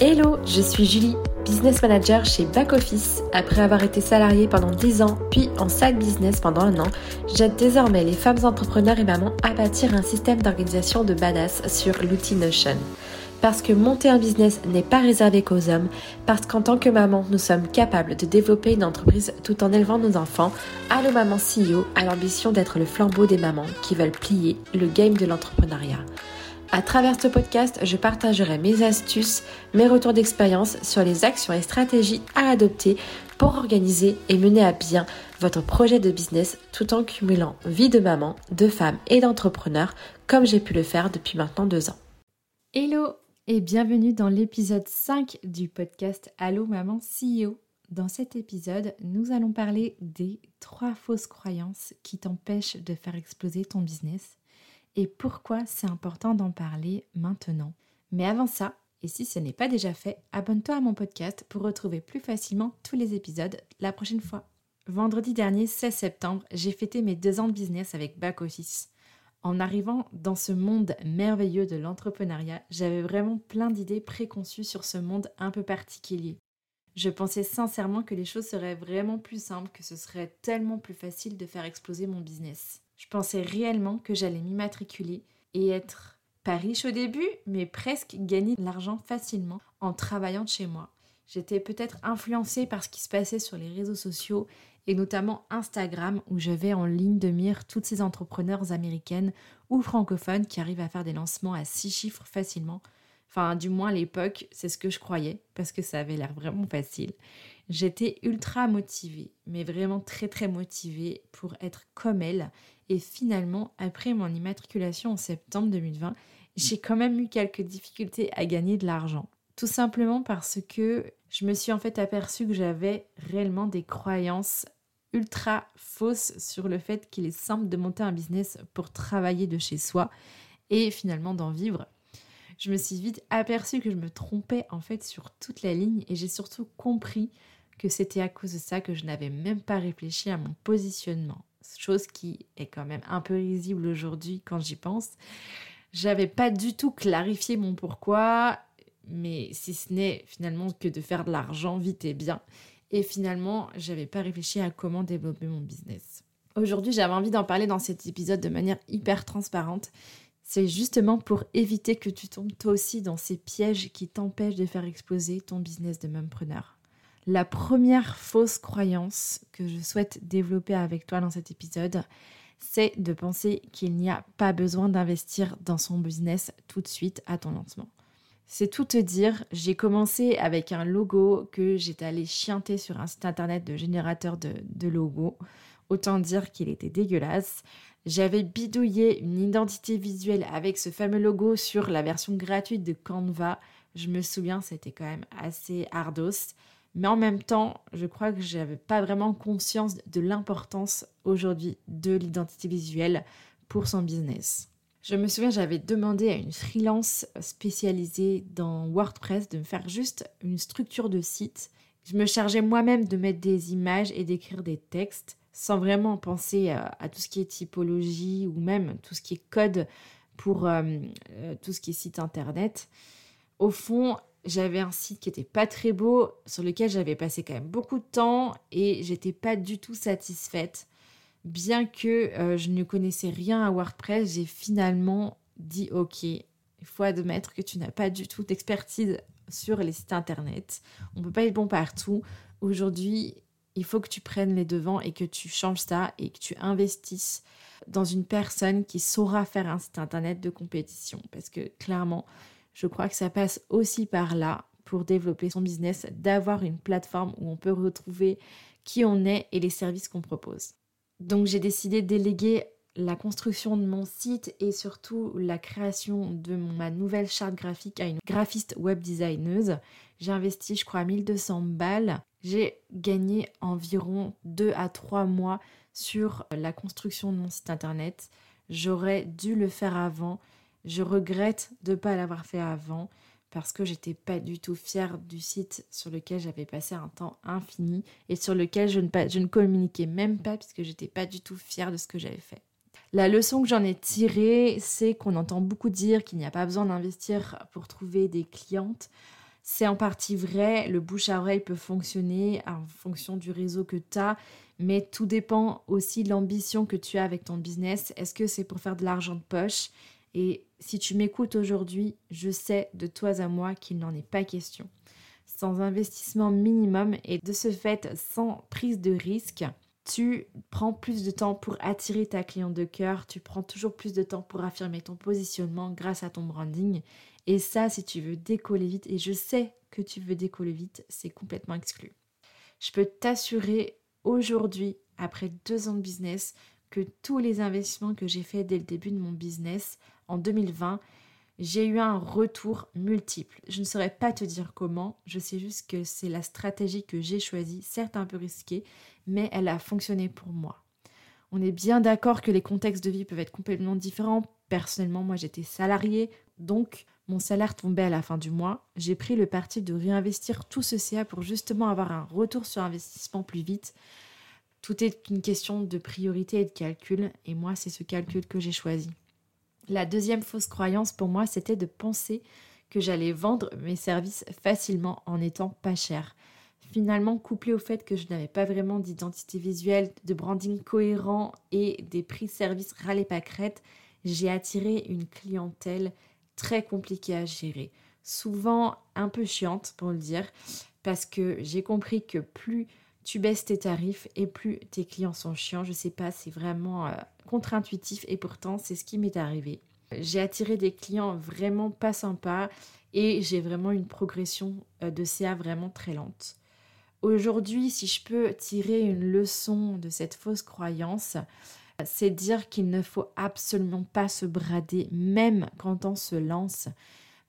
Hello, je suis Julie, business manager chez Back Office. Après avoir été salariée pendant 10 ans, puis en side business pendant un an, j'aide désormais les femmes entrepreneurs et mamans à bâtir un système d'organisation de badass sur l'outil Notion. Parce que monter un business n'est pas réservé qu'aux hommes, parce qu'en tant que maman, nous sommes capables de développer une entreprise tout en élevant nos enfants, Allo Maman CEO a l'ambition d'être le flambeau des mamans qui veulent plier le game de l'entrepreneuriat. À travers ce podcast, je partagerai mes astuces, mes retours d'expérience sur les actions et stratégies à adopter pour organiser et mener à bien votre projet de business tout en cumulant vie de maman, de femme et d'entrepreneur comme j'ai pu le faire depuis maintenant deux ans. Hello et bienvenue dans l'épisode 5 du podcast Allo Maman CEO. Dans cet épisode, nous allons parler des trois fausses croyances qui t'empêchent de faire exploser ton business et pourquoi c'est important d'en parler maintenant? Mais avant ça, et si ce n'est pas déjà fait, abonne-toi à mon podcast pour retrouver plus facilement tous les épisodes la prochaine fois. Vendredi dernier, 16 septembre, j'ai fêté mes deux ans de business avec Back Office. En arrivant dans ce monde merveilleux de l'entrepreneuriat, j'avais vraiment plein d'idées préconçues sur ce monde un peu particulier. Je pensais sincèrement que les choses seraient vraiment plus simples, que ce serait tellement plus facile de faire exploser mon business. Je pensais réellement que j'allais m'immatriculer et être pas riche au début, mais presque gagner de l'argent facilement en travaillant de chez moi. J'étais peut-être influencée par ce qui se passait sur les réseaux sociaux et notamment Instagram où j'avais en ligne de mire toutes ces entrepreneurs américaines ou francophones qui arrivent à faire des lancements à six chiffres facilement. Enfin, du moins à l'époque, c'est ce que je croyais parce que ça avait l'air vraiment facile. J'étais ultra motivée, mais vraiment très très motivée pour être comme elle et finalement, après mon immatriculation en septembre 2020, j'ai quand même eu quelques difficultés à gagner de l'argent. Tout simplement parce que je me suis en fait aperçue que j'avais réellement des croyances ultra fausses sur le fait qu'il est simple de monter un business pour travailler de chez soi et finalement d'en vivre. Je me suis vite aperçue que je me trompais en fait sur toute la ligne et j'ai surtout compris que c'était à cause de ça que je n'avais même pas réfléchi à mon positionnement chose qui est quand même un peu risible aujourd'hui quand j'y pense. J'avais pas du tout clarifié mon pourquoi, mais si ce n'est finalement que de faire de l'argent vite et bien. Et finalement, j'avais pas réfléchi à comment développer mon business. Aujourd'hui, j'avais envie d'en parler dans cet épisode de manière hyper transparente. C'est justement pour éviter que tu tombes toi aussi dans ces pièges qui t'empêchent de faire exploser ton business de preneur. La première fausse croyance que je souhaite développer avec toi dans cet épisode, c'est de penser qu'il n'y a pas besoin d'investir dans son business tout de suite à ton lancement. C'est tout te dire, j'ai commencé avec un logo que j'étais allé chianter sur un site internet de générateur de, logos. Autant dire qu'il était dégueulasse. J'avais bidouillé une identité visuelle avec ce fameux logo sur la version gratuite de Canva. Je me souviens, c'était quand même assez ardos. Mais en même temps, je crois que je n'avais pas vraiment conscience de l'importance aujourd'hui de l'identité visuelle pour son business. Je me souviens, j'avais demandé à une freelance spécialisée dans WordPress de me faire juste une structure de site. Je me chargeais moi-même de mettre des images et d'écrire des textes sans vraiment penser à, tout ce qui est typologie ou même tout ce qui est code pour euh, euh, tout ce qui est site internet. Au fond, j'avais un site qui était pas très beau, sur lequel j'avais passé quand même beaucoup de temps et j'étais pas du tout satisfaite. Bien que euh, je ne connaissais rien à WordPress, j'ai finalement dit ok, il faut admettre que tu n'as pas du tout d'expertise sur les sites internet. On peut pas être bon partout. Aujourd'hui, il faut que tu prennes les devants et que tu changes ça et que tu investisses dans une personne qui saura faire un site internet de compétition. Parce que clairement, je crois que ça passe aussi par là pour développer son business, d'avoir une plateforme où on peut retrouver qui on est et les services qu'on propose. Donc j'ai décidé de déléguer la construction de mon site et surtout la création de ma nouvelle charte graphique à une graphiste web designeuse. J'ai investi, je crois, 1200 balles. J'ai gagné environ 2 à 3 mois sur la construction de mon site internet. J'aurais dû le faire avant. Je regrette de ne pas l'avoir fait avant. parce que j'étais pas du tout fière du site sur lequel j'avais passé un temps infini et sur lequel je ne, communiquais même pas puisque j'étais pas du tout fière de ce que j'avais fait. La leçon que j'en ai tirée, c'est qu'on entend beaucoup dire qu'il n'y a pas besoin d'investir pour trouver des clientes. C'est en partie vrai, le bouche à oreille peut fonctionner en fonction du réseau que tu as, mais tout dépend aussi de l'ambition que tu as avec ton business. Est-ce que c'est pour faire de l'argent de poche? Et si tu m'écoutes aujourd'hui, je sais de toi à moi qu'il n'en est pas question. Sans investissement minimum et de ce fait sans prise de risque, tu prends plus de temps pour attirer ta cliente de cœur, tu prends toujours plus de temps pour affirmer ton positionnement grâce à ton branding. Et ça, si tu veux décoller vite, et je sais que tu veux décoller vite, c'est complètement exclu. Je peux t'assurer aujourd'hui, après deux ans de business, que tous les investissements que j'ai faits dès le début de mon business en 2020, j'ai eu un retour multiple. Je ne saurais pas te dire comment, je sais juste que c'est la stratégie que j'ai choisie, certes un peu risquée, mais elle a fonctionné pour moi. On est bien d'accord que les contextes de vie peuvent être complètement différents. Personnellement, moi j'étais salariée, donc mon salaire tombait à la fin du mois. J'ai pris le parti de réinvestir tout ce CA pour justement avoir un retour sur investissement plus vite. Tout est une question de priorité et de calcul, et moi c'est ce calcul que j'ai choisi. La deuxième fausse croyance pour moi, c'était de penser que j'allais vendre mes services facilement en étant pas cher. Finalement, couplé au fait que je n'avais pas vraiment d'identité visuelle, de branding cohérent et des prix services râlés pas crête, j'ai attiré une clientèle très compliquée à gérer. Souvent un peu chiante pour le dire, parce que j'ai compris que plus tu baisses tes tarifs et plus tes clients sont chiants. Je sais pas, c'est vraiment euh, contre-intuitif et pourtant c'est ce qui m'est arrivé. J'ai attiré des clients vraiment pas sympas et j'ai vraiment une progression euh, de CA vraiment très lente. Aujourd'hui, si je peux tirer une leçon de cette fausse croyance, c'est dire qu'il ne faut absolument pas se brader même quand on se lance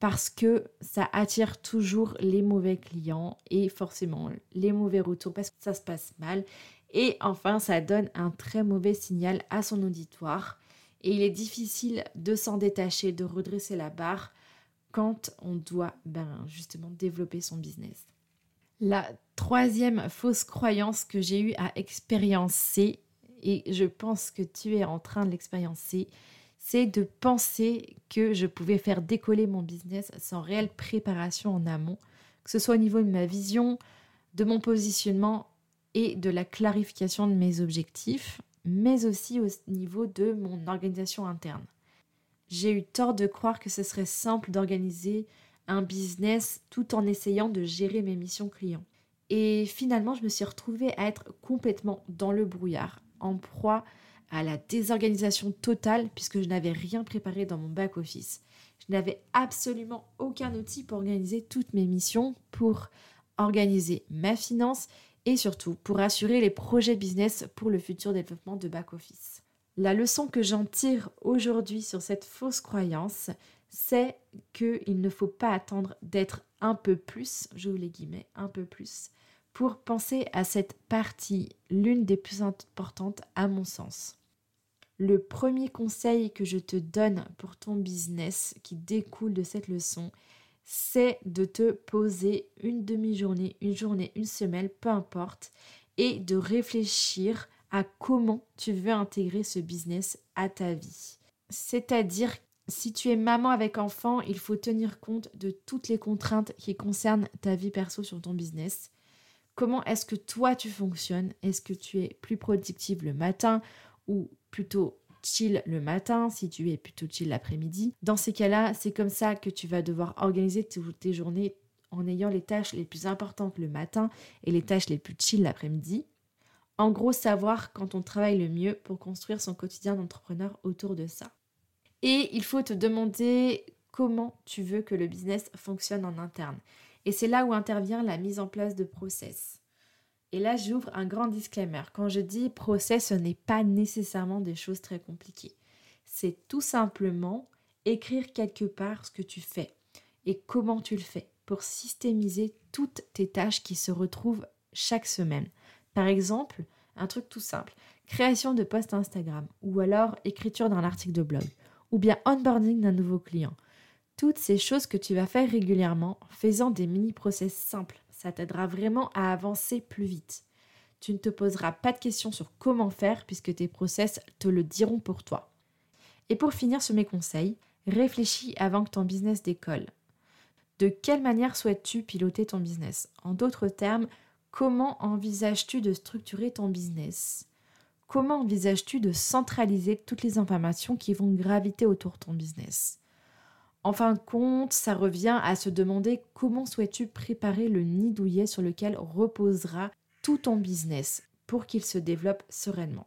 parce que ça attire toujours les mauvais clients et forcément les mauvais retours parce que ça se passe mal et enfin, ça donne un très mauvais signal à son auditoire. Et il est difficile de s'en détacher, de redresser la barre quand on doit ben, justement développer son business. La troisième fausse croyance que j'ai eu à expériencer, et je pense que tu es en train de l'expériencer, c'est de penser que je pouvais faire décoller mon business sans réelle préparation en amont, que ce soit au niveau de ma vision, de mon positionnement et de la clarification de mes objectifs, mais aussi au niveau de mon organisation interne. J'ai eu tort de croire que ce serait simple d'organiser un business tout en essayant de gérer mes missions clients. Et finalement, je me suis retrouvée à être complètement dans le brouillard, en proie à la désorganisation totale puisque je n'avais rien préparé dans mon back-office. Je n'avais absolument aucun outil pour organiser toutes mes missions, pour organiser ma finance et surtout pour assurer les projets business pour le futur développement de back-office. La leçon que j'en tire aujourd'hui sur cette fausse croyance, c'est qu'il ne faut pas attendre d'être un peu plus, vous les guillemets, un peu plus, pour penser à cette partie, l'une des plus importantes à mon sens. Le premier conseil que je te donne pour ton business qui découle de cette leçon, c'est de te poser une demi-journée, une journée, une semaine, peu importe, et de réfléchir à comment tu veux intégrer ce business à ta vie. C'est-à-dire, si tu es maman avec enfant, il faut tenir compte de toutes les contraintes qui concernent ta vie perso sur ton business. Comment est-ce que toi tu fonctionnes? Est-ce que tu es plus productive le matin ou plutôt chill le matin, si tu es plutôt chill l'après-midi. Dans ces cas-là, c'est comme ça que tu vas devoir organiser toutes tes journées en ayant les tâches les plus importantes le matin et les tâches les plus chill l'après-midi. En gros, savoir quand on travaille le mieux pour construire son quotidien d'entrepreneur autour de ça. Et il faut te demander comment tu veux que le business fonctionne en interne. Et c'est là où intervient la mise en place de process. Et là, j'ouvre un grand disclaimer. Quand je dis procès, ce n'est pas nécessairement des choses très compliquées. C'est tout simplement écrire quelque part ce que tu fais et comment tu le fais pour systémiser toutes tes tâches qui se retrouvent chaque semaine. Par exemple, un truc tout simple, création de posts Instagram ou alors écriture d'un article de blog ou bien onboarding d'un nouveau client. Toutes ces choses que tu vas faire régulièrement, faisant des mini-process simples, ça t'aidera vraiment à avancer plus vite. Tu ne te poseras pas de questions sur comment faire puisque tes process te le diront pour toi. Et pour finir sur mes conseils, réfléchis avant que ton business décolle. De quelle manière souhaites-tu piloter ton business? En d'autres termes, comment envisages-tu de structurer ton business? Comment envisages-tu de centraliser toutes les informations qui vont graviter autour de ton business? En fin de compte, ça revient à se demander comment souhaites-tu préparer le nid douillet sur lequel reposera tout ton business pour qu'il se développe sereinement.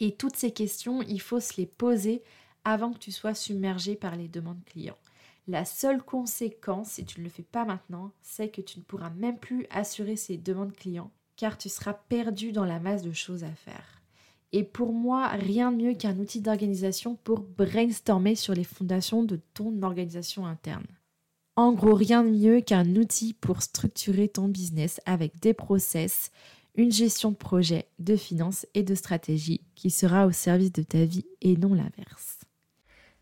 Et toutes ces questions, il faut se les poser avant que tu sois submergé par les demandes clients. La seule conséquence, si tu ne le fais pas maintenant, c'est que tu ne pourras même plus assurer ces demandes clients car tu seras perdu dans la masse de choses à faire. Et pour moi, rien de mieux qu'un outil d'organisation pour brainstormer sur les fondations de ton organisation interne. En gros, rien de mieux qu'un outil pour structurer ton business avec des process, une gestion de projet, de finances et de stratégie qui sera au service de ta vie et non l'inverse.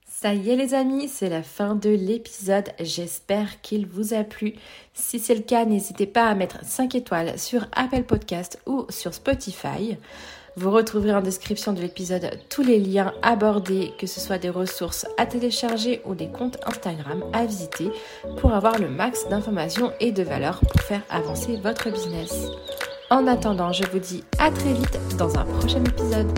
Ça y est les amis, c'est la fin de l'épisode. J'espère qu'il vous a plu. Si c'est le cas, n'hésitez pas à mettre 5 étoiles sur Apple Podcast ou sur Spotify. Vous retrouverez en description de l'épisode tous les liens abordés, que ce soit des ressources à télécharger ou des comptes Instagram à visiter pour avoir le max d'informations et de valeur pour faire avancer votre business. En attendant, je vous dis à très vite dans un prochain épisode.